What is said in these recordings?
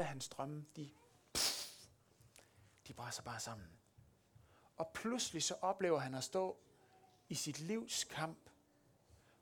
af hans drømme, de, de brænder bare sammen. Og pludselig så oplever han at stå i sit livs kamp.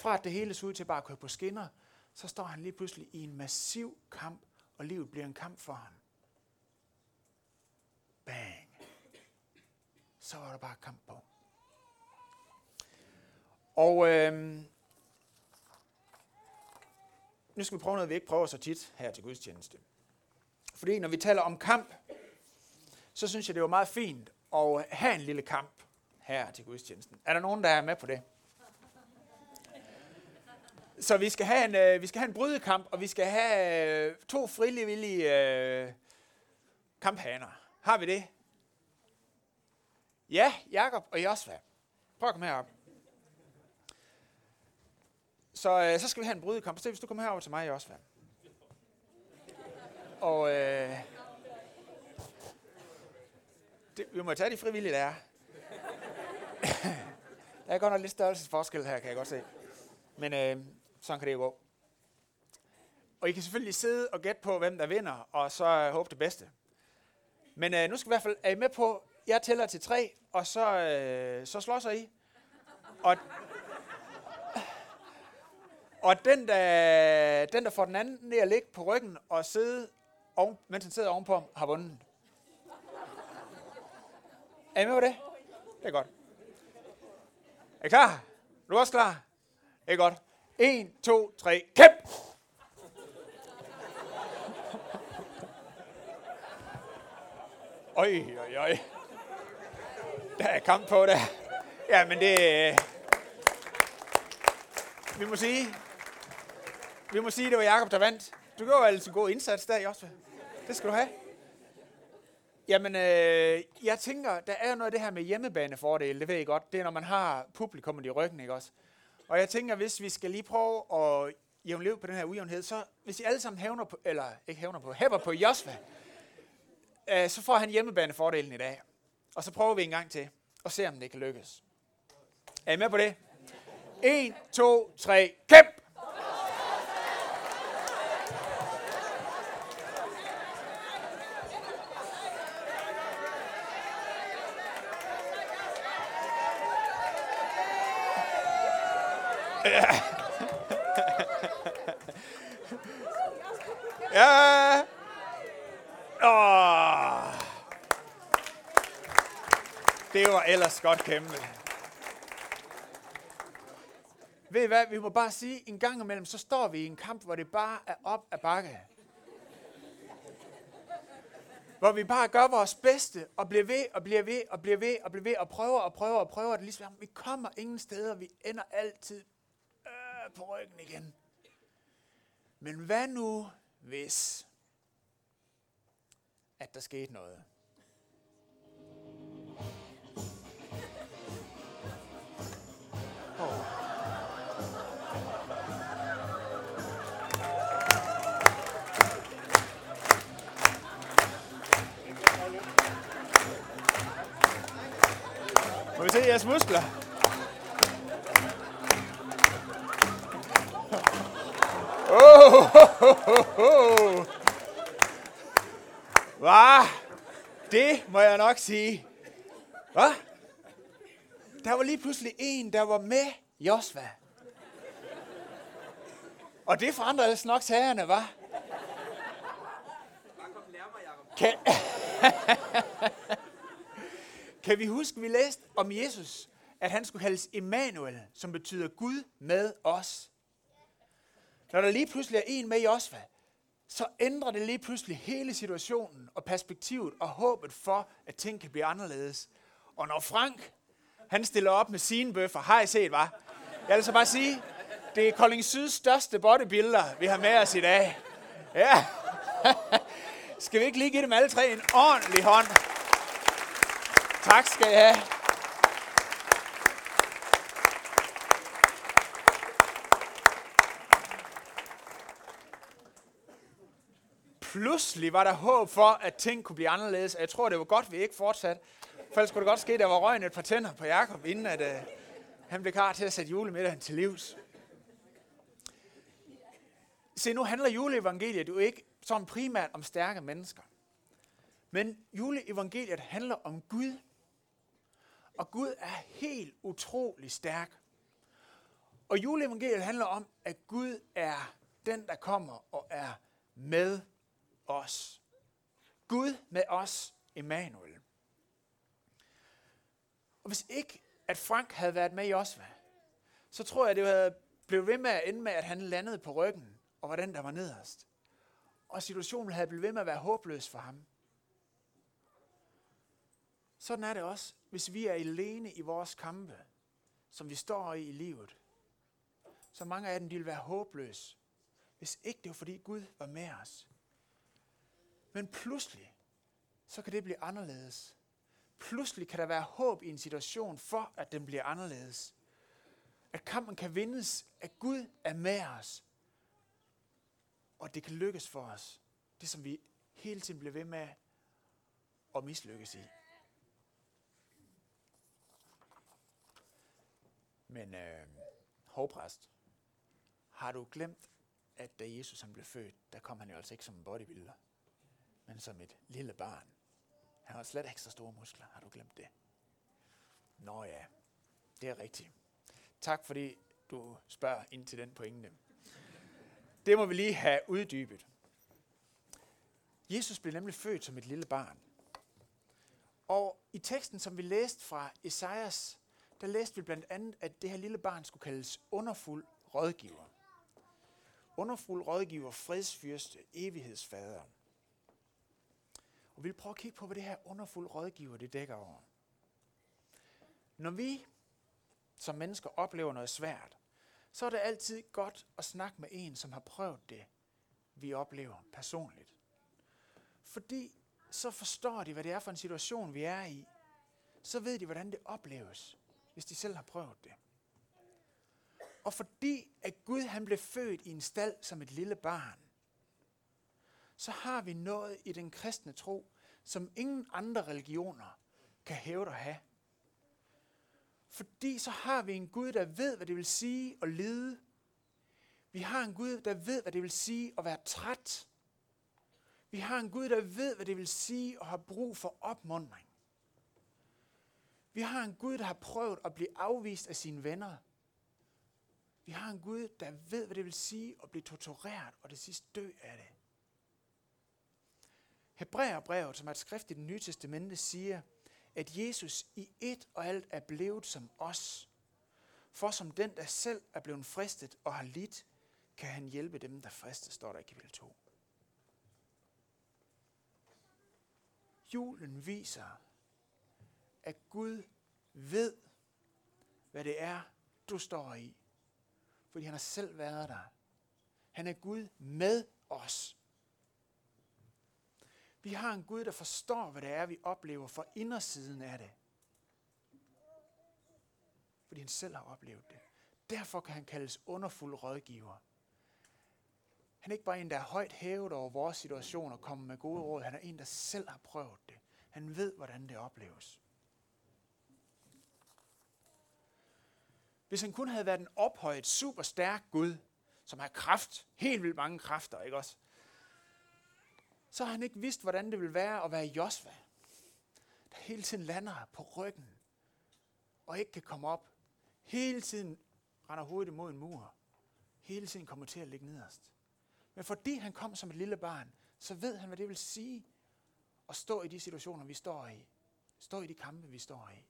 Fra at det hele så ud til bare at køre på skinner, så står han lige pludselig i en massiv kamp, og livet bliver en kamp for ham. Bang. Så var der bare kamp på. Og øhm, nu skal vi prøve noget, vi ikke prøver så tit her til gudstjeneste. Fordi når vi taler om kamp, så synes jeg, det var meget fint at have en lille kamp her til gudstjenesten. Er der nogen, der er med på det? Så vi skal have en, øh, vi skal have en brydekamp, og vi skal have øh, to frivillige øh, kamphaner. Har vi det? Ja, Jakob og Josva. Prøv at komme herop. Så, øh, så skal vi have en brydekamp. Så hvis du kommer herover til mig, Josva. Og øh, det, vi må tage de frivillige, der er. der er godt nok lidt størrelsesforskel her, kan jeg godt se. Men øh, sådan kan det jo gå. Og I kan selvfølgelig sidde og gætte på, hvem der vinder, og så øh, håbe det bedste. Men øh, nu skal vi i hvert fald, er I med på, jeg tæller til tre, og så, øh, så slår sig I. Og, og den, der, den, der får den anden ned at ligge på ryggen og sidde, oven, mens han sidder ovenpå, har vundet. Er I med på det? Det er godt. Er I klar? Er du også klar? Det er godt. 1, 2, 3, kæmp! Oj, oj, oj. Der er kamp på der. Ja, men det... Vi må sige... Vi må sige, det var Jakob der vandt. Du gjorde altså en god indsats der, også. Det skal du have. Jamen, øh, jeg tænker, der er noget af det her med hjemmebanefordele, det ved I godt. Det er, når man har publikum i ryggen, ikke også? Og jeg tænker, hvis vi skal lige prøve at jævne liv på den her ujævnhed, så hvis I alle sammen hævner på, eller ikke hævner på, hæpper på Josva, øh, så får han hjemmebanefordelen i dag. Og så prøver vi en gang til, og se om det kan lykkes. Er I med på det? 1, 2, 3, kæmp! Det var ellers godt kæmpe. Ved I hvad, vi må bare sige, en gang imellem, så står vi i en kamp, hvor det bare er op ad bakke. Hvor vi bare gør vores bedste, og bliver ved, og bliver ved, og bliver ved, og bliver ved, og prøver, og prøver, og prøver. Det ligesom, vi kommer ingen steder, vi ender altid øh, på ryggen igen. Men hvad nu, hvis at der skete noget? Muskler? Oh, oh, oh, oh. Hva? Det må jeg nok sige. Hvad? Der var lige pludselig en, der var med Josva. Og det forandrede altså nok sagerne, hva'? Kan... kan vi huske, vi læste om Jesus, at han skulle kaldes Emmanuel, som betyder Gud med os. Når der lige pludselig er en med i Josva, så ændrer det lige pludselig hele situationen og perspektivet og håbet for, at ting kan blive anderledes. Og når Frank, han stiller op med sine bøffer, har I set, var? Jeg vil så bare sige, det er Kolding Syds største bodybuilder, vi har med os i dag. Ja. Skal vi ikke lige give dem alle tre en ordentlig hånd? Tak skal I have. Pludselig var der håb for, at ting kunne blive anderledes, og jeg tror, det var godt, vi ikke fortsatte. For ellers kunne det godt ske, at der var røgnet et par tænder på Jakob, inden at, uh, han blev klar til at sætte julemiddagen til livs. Se, nu handler juleevangeliet jo ikke som primært om stærke mennesker. Men juleevangeliet handler om Gud. Og Gud er helt utrolig stærk. Og juleevangeliet handler om, at Gud er den, der kommer og er med os. Gud med os, Emmanuel. Og hvis ikke, at Frank havde været med i Osva, så tror jeg, det havde blevet ved med at ende med, at han landede på ryggen, og var den, der var nederst. Og situationen havde blevet ved med at være håbløs for ham. Sådan er det også, hvis vi er alene i vores kampe, som vi står i i livet. Så mange af dem, de vil være håbløse, hvis ikke det var fordi Gud var med os. Men pludselig, så kan det blive anderledes. Pludselig kan der være håb i en situation for, at den bliver anderledes. At kampen kan vindes, at Gud er med os. Og det kan lykkes for os. Det, som vi hele tiden bliver ved med at mislykkes i. Men øh, hovpræst, har du glemt, at da Jesus han blev født, der kom han jo altså ikke som en bodybuilder, men som et lille barn. Han har slet ikke så store muskler. Har du glemt det? Nå ja, det er rigtigt. Tak fordi du spørger ind til den pointe. Det må vi lige have uddybet. Jesus blev nemlig født som et lille barn. Og i teksten, som vi læste fra Esajas, der læste vi blandt andet, at det her lille barn skulle kaldes underfuld rådgiver. Underfuld rådgiver, fredsfyrste, evighedsfader. Og vi vil prøve at kigge på, hvad det her underfuld rådgiver det dækker over. Når vi som mennesker oplever noget svært, så er det altid godt at snakke med en, som har prøvet det, vi oplever personligt. Fordi så forstår de, hvad det er for en situation, vi er i. Så ved de, hvordan det opleves, hvis de selv har prøvet det. Og fordi at Gud han blev født i en stald som et lille barn, så har vi noget i den kristne tro, som ingen andre religioner kan hæve at have. Fordi så har vi en Gud, der ved, hvad det vil sige at lide. Vi har en Gud, der ved, hvad det vil sige at være træt. Vi har en Gud, der ved, hvad det vil sige at have brug for opmundring. Vi har en Gud, der har prøvet at blive afvist af sine venner. Vi har en Gud, der ved, hvad det vil sige at blive tortureret og det sidste dø af det. Hebræerbrevet, som er et skrift i det nye testamente, siger, at Jesus i et og alt er blevet som os. For som den, der selv er blevet fristet og har lidt, kan han hjælpe dem, der fristes, står der i kapitel 2. Julen viser, at Gud ved, hvad det er, du står i. Fordi han har selv været der. Han er Gud med os. Vi har en Gud, der forstår, hvad det er, vi oplever for indersiden af det. Fordi han selv har oplevet det. Derfor kan han kaldes underfuld rådgiver. Han er ikke bare en, der er højt hævet over vores situation og kommer med gode råd. Han er en, der selv har prøvet det. Han ved, hvordan det opleves. Hvis han kun havde været en ophøjet, super stærk Gud, som har kraft, helt vildt mange kræfter, ikke også? Så har han ikke vidst, hvordan det vil være at være Josva, der hele tiden lander på ryggen, og ikke kan komme op. Hele tiden render hovedet imod en mur. Hele tiden kommer til at ligge nederst. Men fordi han kom som et lille barn, så ved han, hvad det vil sige at stå i de situationer, vi står i. Stå i de kampe, vi står i.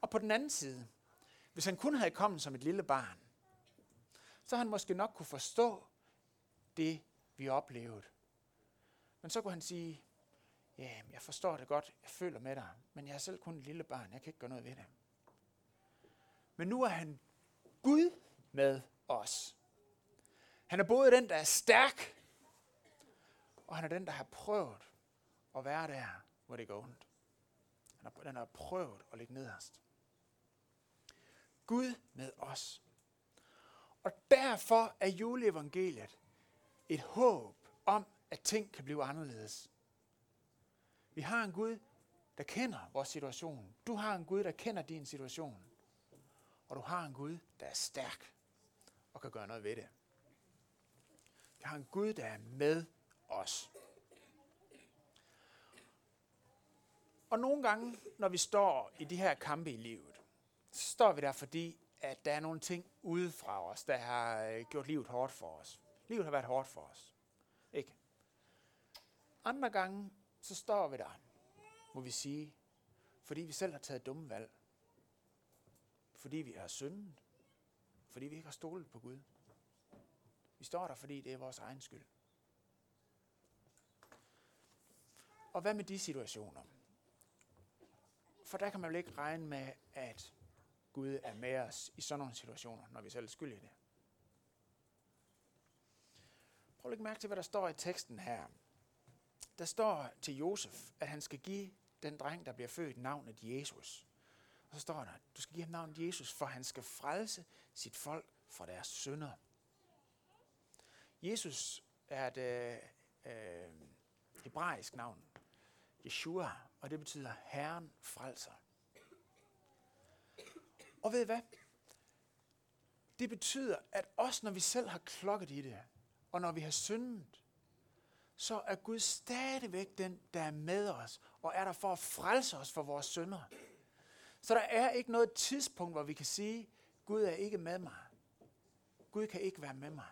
Og på den anden side, hvis han kun havde kommet som et lille barn, så han måske nok kunne forstå det, vi oplevede. Men så kunne han sige, ja, jeg forstår det godt, jeg føler med dig, men jeg er selv kun et lille barn, jeg kan ikke gøre noget ved det. Men nu er han Gud med os. Han er både den, der er stærk, og han er den, der har prøvet at være der, hvor det går ondt. Han har, den har prøvet at ligge nederst. Gud med os. Og derfor er juleevangeliet et håb om, at ting kan blive anderledes. Vi har en Gud, der kender vores situation. Du har en Gud, der kender din situation. Og du har en Gud, der er stærk og kan gøre noget ved det. Vi har en Gud, der er med os. Og nogle gange, når vi står i de her kampe i livet, så står vi der, fordi at der er nogle ting ude fra os, der har øh, gjort livet hårdt for os. Livet har været hårdt for os. Ikke? Andre gange, så står vi der, må vi sige, fordi vi selv har taget dumme valg. Fordi vi har syndet. Fordi vi ikke har stolet på Gud. Vi står der, fordi det er vores egen skyld. Og hvad med de situationer? For der kan man vel ikke regne med, at Gud er med os i sådan nogle situationer, når vi selv er skyld i det. Prøv at lægge mærke til, hvad der står i teksten her. Der står til Josef, at han skal give den dreng, der bliver født, navnet Jesus. Og så står der, du skal give ham navnet Jesus, for han skal frelse sit folk fra deres synder. Jesus er et øh, øh, hebraisk navn. Yeshua, og det betyder Herren frelser. Og ved I hvad? Det betyder, at også når vi selv har klokket i det, og når vi har syndet, så er Gud stadigvæk den, der er med os, og er der for at frelse os for vores synder. Så der er ikke noget tidspunkt, hvor vi kan sige, Gud er ikke med mig. Gud kan ikke være med mig.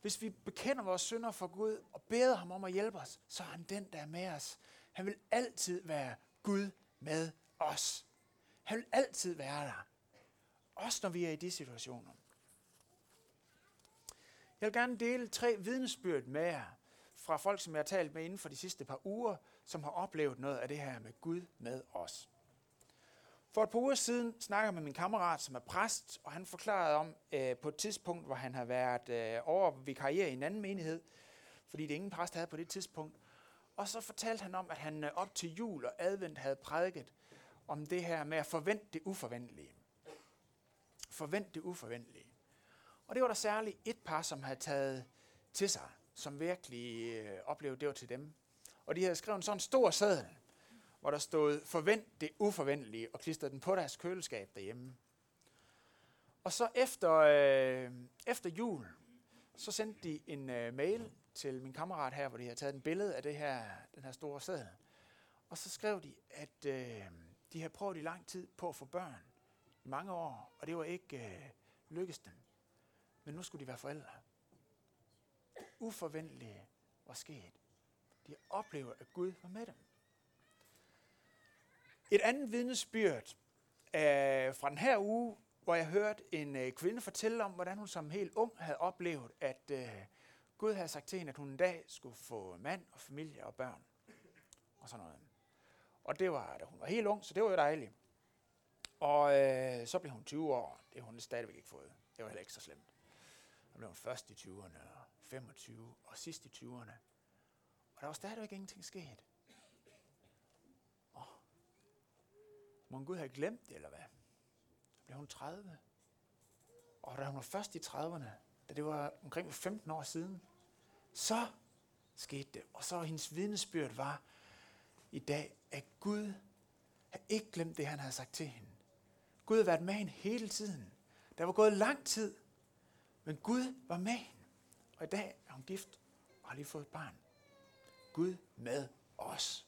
Hvis vi bekender vores synder for Gud og beder ham om at hjælpe os, så er han den, der er med os. Han vil altid være Gud med os. Han vil altid være der. Også når vi er i de situationer. Jeg vil gerne dele tre vidnesbyrd med jer fra folk, som jeg har talt med inden for de sidste par uger, som har oplevet noget af det her med Gud med os. For et par uger siden snakker jeg med min kammerat, som er præst, og han forklarede om øh, på et tidspunkt, hvor han har været øh, over vikarier i en anden menighed, fordi det ingen præst havde på det tidspunkt. Og så fortalte han om, at han øh, op til jul og advent havde prædiket om det her med at forvente det uforventelige. Forvent det uforventelige. Og det var der særligt et par, som havde taget til sig, som virkelig øh, oplevede, det var til dem. Og de havde skrevet en sådan stor seddel, hvor der stod, forvent det uforventelige, og klistrede den på deres køleskab derhjemme. Og så efter, øh, efter jul, så sendte de en øh, mail til min kammerat her, hvor de havde taget en billede af det her, den her store sædel. Og så skrev de, at øh, de havde prøvet i lang tid på at få børn mange år, og det var ikke øh, lykkedes dem. Men nu skulle de være forældre. Uforventeligt var sket. De oplever, at Gud var med dem. Et andet vidnesbyrd øh, fra den her uge, hvor jeg hørte en øh, kvinde fortælle om, hvordan hun som helt ung havde oplevet, at øh, Gud havde sagt til hende, at hun en dag skulle få mand og familie og børn. Og sådan noget. Og det var, da hun var helt ung, så det var jo dejligt. Og øh, så blev hun 20 år. Det har hun stadigvæk ikke fået. Det var heller ikke så slemt. Så blev hun først i 20'erne, og 25, og sidst i 20'erne. Og der var stadigvæk ingenting sket. Oh. Må Gud have glemt det, eller hvad? Så blev hun 30. Og da hun var først i 30'erne, da det var omkring 15 år siden, så skete det. Og så hendes vidnesbyrd var i dag, at Gud har ikke glemt det, han havde sagt til hende. Gud har været med hende hele tiden. Der var gået lang tid, men Gud var med hende. Og i dag er hun gift og har lige fået et barn. Gud med os.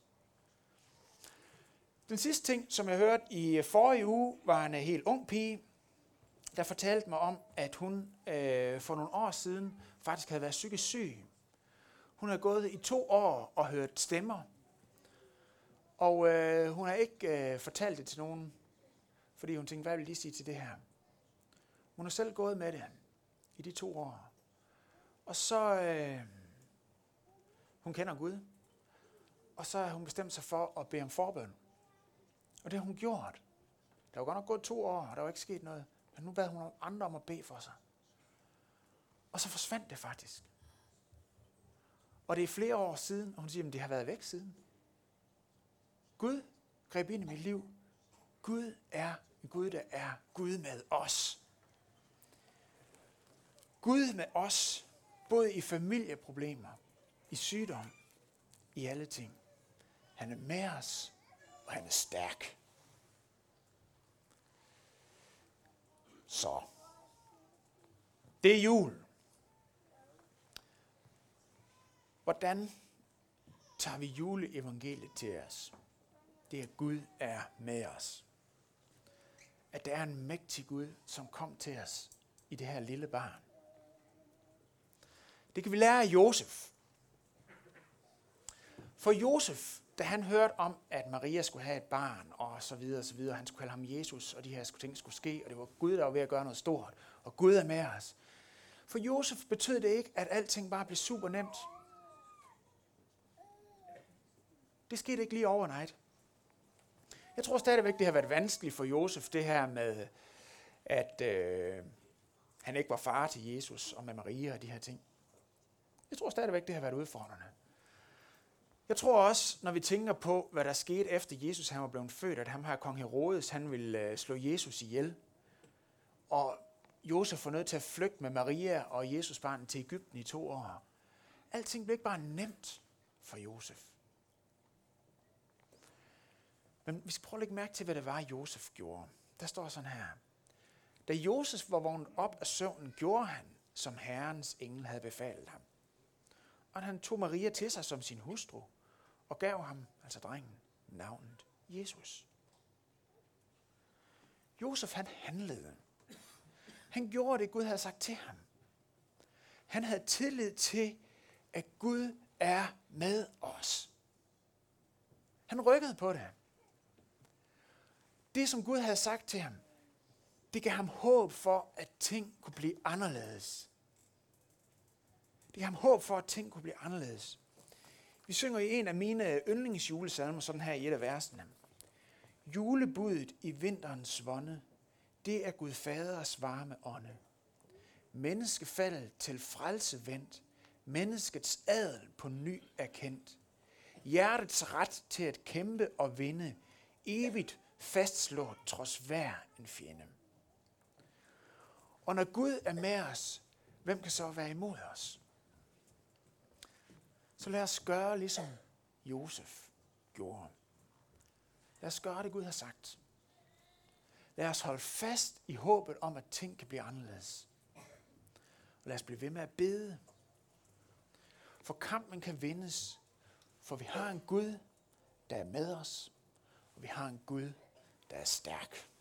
Den sidste ting, som jeg hørte i forrige uge, var en øh, helt ung pige, der fortalte mig om, at hun øh, for nogle år siden faktisk havde været psykisk syg. Hun havde gået i to år og hørt stemmer. Og øh, hun har ikke øh, fortalt det til nogen, fordi hun tænkte, hvad vil de sige til det her? Hun har selv gået med det i de to år. Og så, øh, hun kender Gud, og så har hun bestemt sig for at bede om forbøn. Og det har hun gjort. Der var godt nok gået to år, og der var ikke sket noget. Men nu bad hun andre om at bede for sig. Og så forsvandt det faktisk. Og det er flere år siden, og hun siger, at det har været væk siden. Gud greb ind i mit liv. Gud er en Gud, der er Gud med os. Gud med os, både i familieproblemer, i sygdom, i alle ting. Han er med os, og han er stærk. Så. Det er jul. Hvordan tager vi juleevangeliet til os? Det er, at Gud er med os. At der er en mægtig Gud, som kom til os i det her lille barn. Det kan vi lære af Josef. For Josef, da han hørte om, at Maria skulle have et barn, og så videre, og så videre, han skulle kalde ham Jesus, og de her ting skulle ske, og det var Gud, der var ved at gøre noget stort, og Gud er med os. For Josef betød det ikke, at alting bare blev super nemt. Det skete ikke lige overnight. Jeg tror stadigvæk, det har været vanskeligt for Josef, det her med, at øh, han ikke var far til Jesus og med Maria og de her ting. Jeg tror stadigvæk, det har været udfordrende. Jeg tror også, når vi tænker på, hvad der skete efter Jesus han var blevet født, at ham her kong Herodes, han ville øh, slå Jesus ihjel. Og Josef var nødt til at flygte med Maria og Jesus barn til Ægypten i to år. Alting blev ikke bare nemt for Josef. Men vi skal prøve at lægge mærke til, hvad det var, Josef gjorde. Der står sådan her. Da Josef var vågnet op af søvnen, gjorde han, som Herrens engel havde befalet ham. Og han tog Maria til sig som sin hustru, og gav ham, altså drengen, navnet Jesus. Josef han handlede. Han gjorde det, Gud havde sagt til ham. Han havde tillid til, at Gud er med os. Han rykkede på det. Det, som Gud havde sagt til ham, det gav ham håb for, at ting kunne blive anderledes. Det gav ham håb for, at ting kunne blive anderledes. Vi synger i en af mine yndlingsjulesalmer sådan her i et af versene. Julebudet i vinterens vonde, det er Gud Faders varme ånde. Menneskefaldet til frelse vendt, menneskets adel på ny erkendt. Hjertets ret til at kæmpe og vinde, evigt fastslået trods hver en fjende. Og når Gud er med os, hvem kan så være imod os? Så lad os gøre ligesom Josef gjorde. Lad os gøre det, Gud har sagt. Lad os holde fast i håbet om, at ting kan blive anderledes. Og lad os blive ved med at bede. For kampen kan vindes, for vi har en Gud, der er med os, og vi har en Gud, der er stærk.